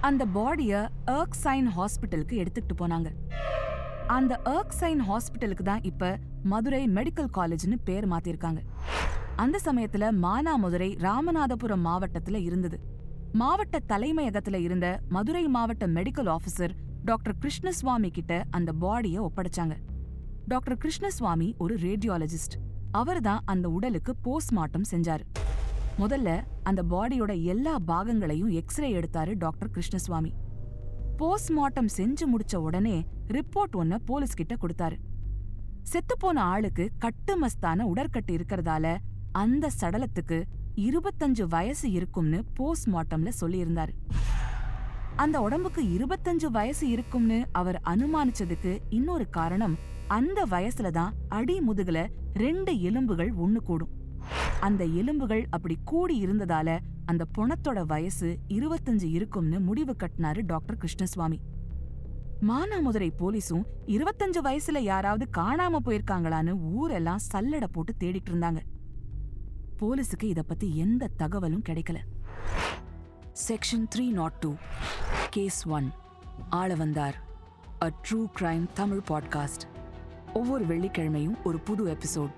அந்த பாடிய சைன் ஹாஸ்பிட்டலுக்கு எடுத்துக்கிட்டு போனாங்க. அந்த சைன் ஹாஸ்பிட்டலுக்கு தான் இப்ப மதுரை மெடிக்கல் காலேஜ்னு பேர் மாத்திருக்காங்க. அந்த சமயத்துல மானாமதுரை ராமநாதபுரம் மாவட்டத்துல இருந்தது. மாவட்ட தலைமையகத்துல இருந்த மதுரை மாவட்ட மெடிக்கல் ஆஃபீஸர் டாக்டர் கிருஷ்ணசுவாமி கிட்ட அந்த பாடிய ஒப்படைச்சாங்க. டாக்டர் கிருஷ்ணசுவாமி ஒரு ரேடியாலஜிஸ்ட் அவர்தான் அந்த உடலுக்கு போஸ்ட்மார்ட்டம் செஞ்சாரு. முதல்ல அந்த பாடியோட எல்லா பாகங்களையும் எக்ஸ்ரே எடுத்தாரு டாக்டர் கிருஷ்ணசுவாமி. போஸ்ட்மார்ட்டம் செஞ்சு முடிச்ச உடனே ரிப்போர்ட் ஒன்ன போலீஸ் கிட்ட கொடுத்தாரு. செத்துப்போன ஆளுக்கு கட்டுமஸ்தான உடற்கட்டு இருக்கறதால அந்த சடலத்துக்கு இருபத்தஞ்சு வயசு இருக்கும்னு போஸ்ட்மார்ட்டம்ல சொல்லியிருந்தாரு. அந்த உடம்புக்கு இருபத்தஞ்சு வயசு இருக்கும்னு அவர் அனுமானிச்சதுக்கு இன்னொரு காரணம் அந்த வயசுல தான் அடி முதுகுல ரெண்டு எலும்புகள் ஒண்ணு கூடும். அந்த எலும்புகள் அப்படி கூடி இருந்ததால அந்த பொணத்தோட வயசு இருபத்தஞ்சு இருக்கும்னு முடிவு கட்டினாரு டாக்டர் கிருஷ்ணசுவாமி. மானாமதுரை போலீஸும் இருபத்தஞ்சு வயசுல யாராவது காணாம போயிருக்காங்களான்னு ஊரெல்லாம் சல்லட போட்டு தேடிட்டு இருந்தாங்க. போலீஸுக்கு இத பத்தி எந்த தகவலும் கிடைக்கல. Section three not two case one ஆள வந்தார். A true crime Tamil podcast. ஒவ்வொரு வெள்ளிக்கிழமையும் ஒரு புது எபிசோட்.